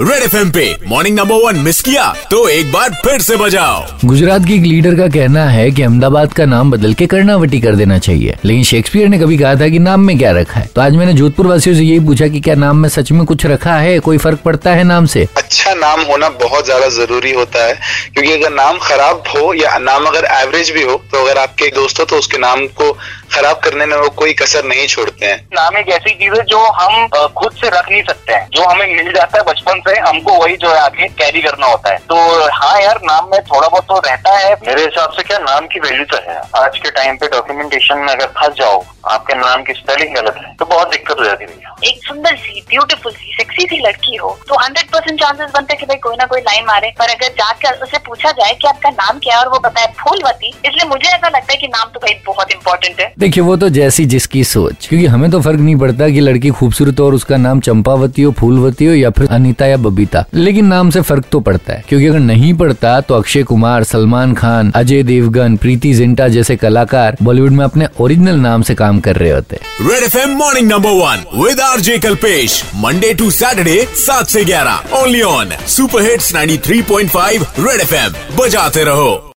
Red F पे morning number one miss किया तो एक बार फिर से बजाओ। गुजरात की एक लीडर का कहना है कि अहमदाबाद का नाम बदल के कर्णावटी कर देना चाहिए लेकिन शेक्सपियर ने कभी कहा था कि नाम में क्या रखा है? तो आज मैंने जोधपुर वासियों से यही पूछा कि क्या नाम में सच में कुछ रखा है कोई फ़र्क पड़ता है नाम से? अच्छा नाम होना बहुत ज़्यादा ज़रूरी होता है क्योंकि अगर नाम खराब हो या नाम अगर एवरेज भी हो तो अगर आपके दोस्त हो तो उसके नाम को खराब करने में वो कोई कसर नहीं छोड़ते हैं। नाम एक ऐसी चीज़ है जो हम खुद से रख नहीं सकते हैं जो हमें मिल जाता है बचपन से हमको वही जो है आगे कैरी करना होता है। तो हाँ यार, नाम में थोड़ा बहुत तो रहता है। मेरे हिसाब से क्या नाम की वैल्यू तो है। आज के टाइम पे डॉक्यूमेंटेशन में अगर फंस जाओ आपके नाम की स्पेलिंग गलत है तो बहुत दिक्कत हो जाती है भैया। एक सुंदर सी ब्यूटीफुल सी सेक्सी सी लड़की हो तो हंड्रेड परसेंट चांसेस बनते हैं कि भाई कोई ना कोई लाइन मारे। पर अगर जाकर उसे पूछा जाए कि आपका नाम क्या है और वो बताए फूलवती इसलिए मुझे ऐसा लगता है कि नाम तो भाई बहुत इंपॉर्टेंट है। देखिए वो तो जैसी जिसकी सोच क्योंकि हमें तो फ़र्क नहीं पड़ता कि लड़की खूबसूरत हो और उसका नाम चंपावती हो फूलवती हो या फिर अनिता या बबीता। लेकिन नाम से फ़र्क तो पड़ता है क्योंकि अगर नहीं पड़ता तो अक्षय कुमार सलमान खान अजय देवगन प्रीति जिंटा जैसे कलाकार बॉलीवुड में अपने ओरिजिनल नाम से काम कर रहे होते। Red F M morning number one with R J Kalpesh Monday to Saturday सात से ग्यारह only on superhits ninety three point five red F M बजाते रहो।